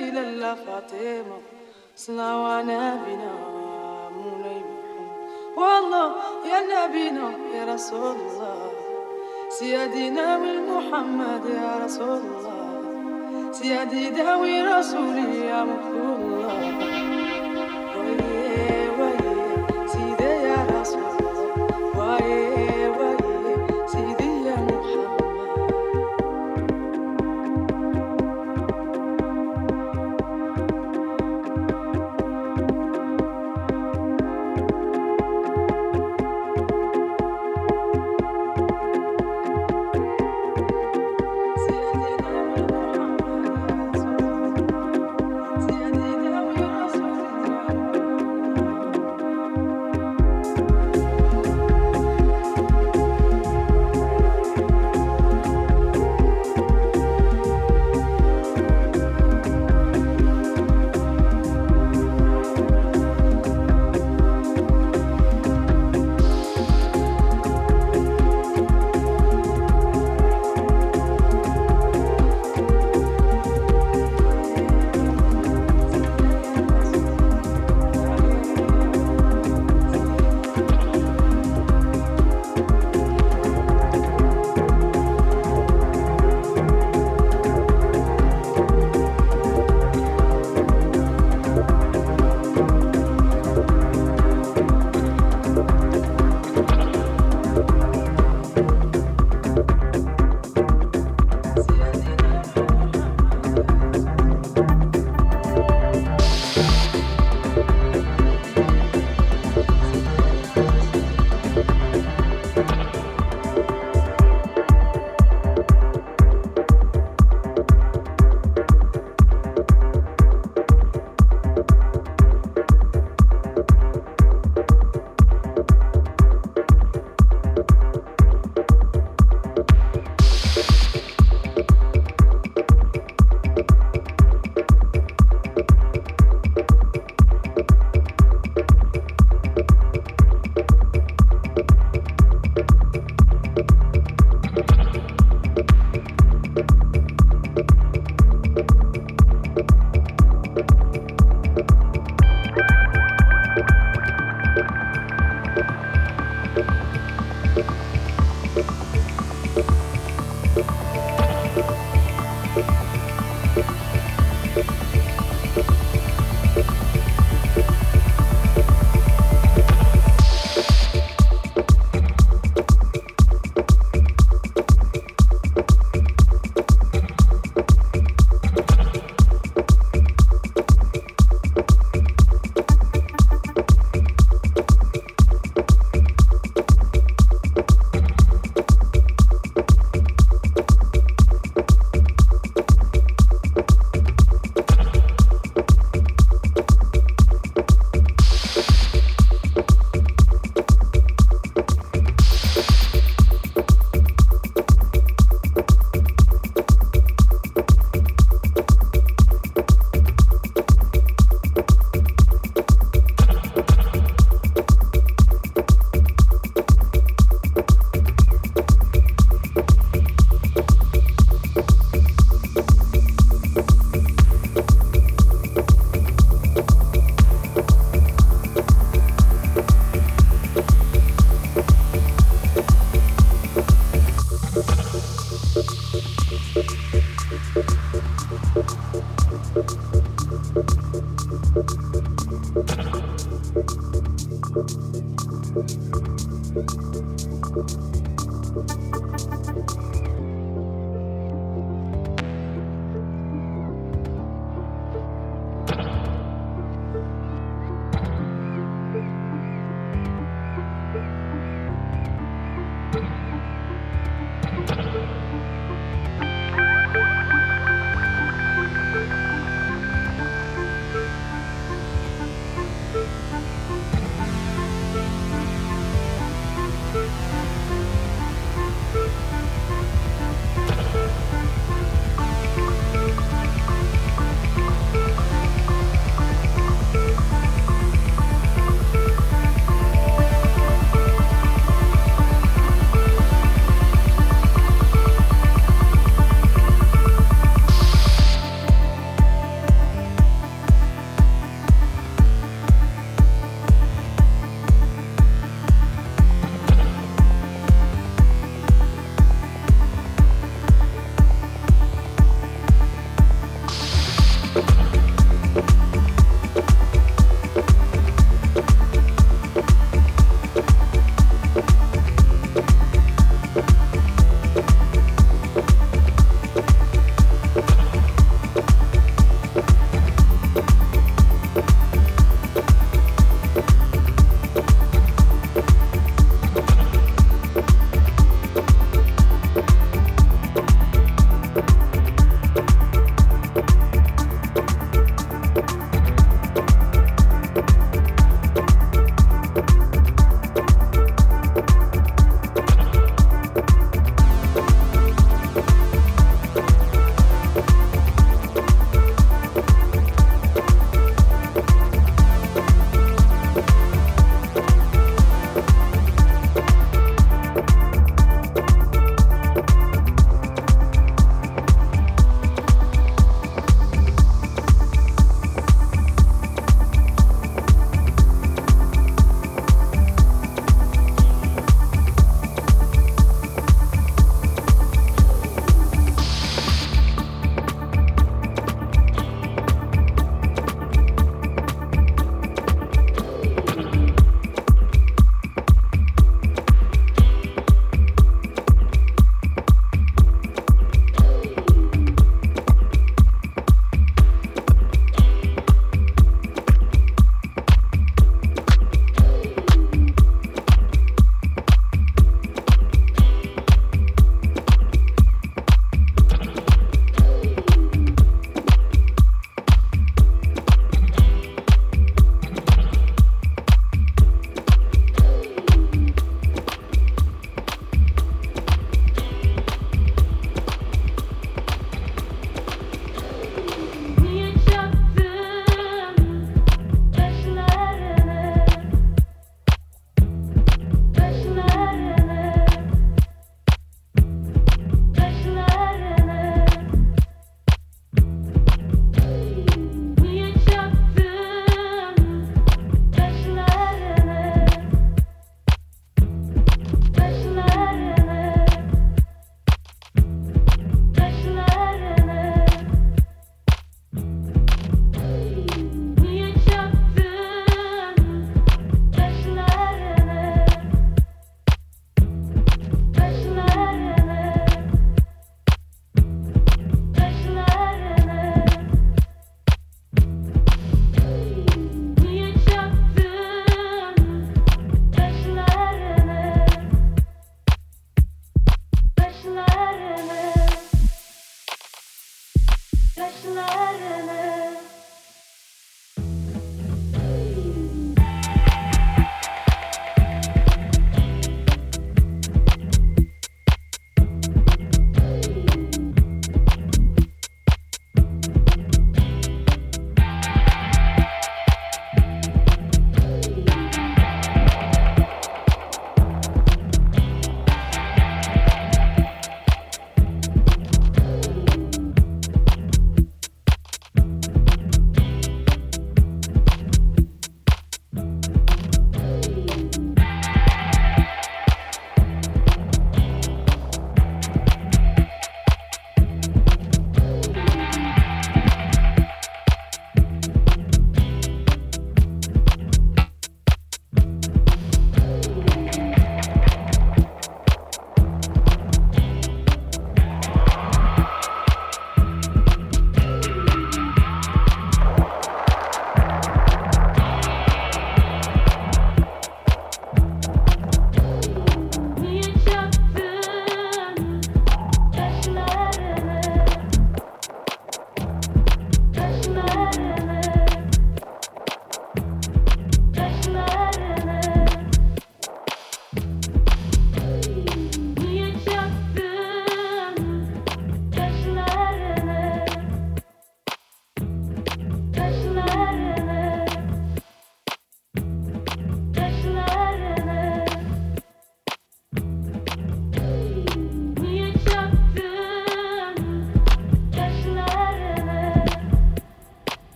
للا فاطمة صلاوانا بنا مولاي والله يا نبينا يا رسول الله. سيدنا محمد يا رسول الله. سيدي داوي رسولي يا مكتوب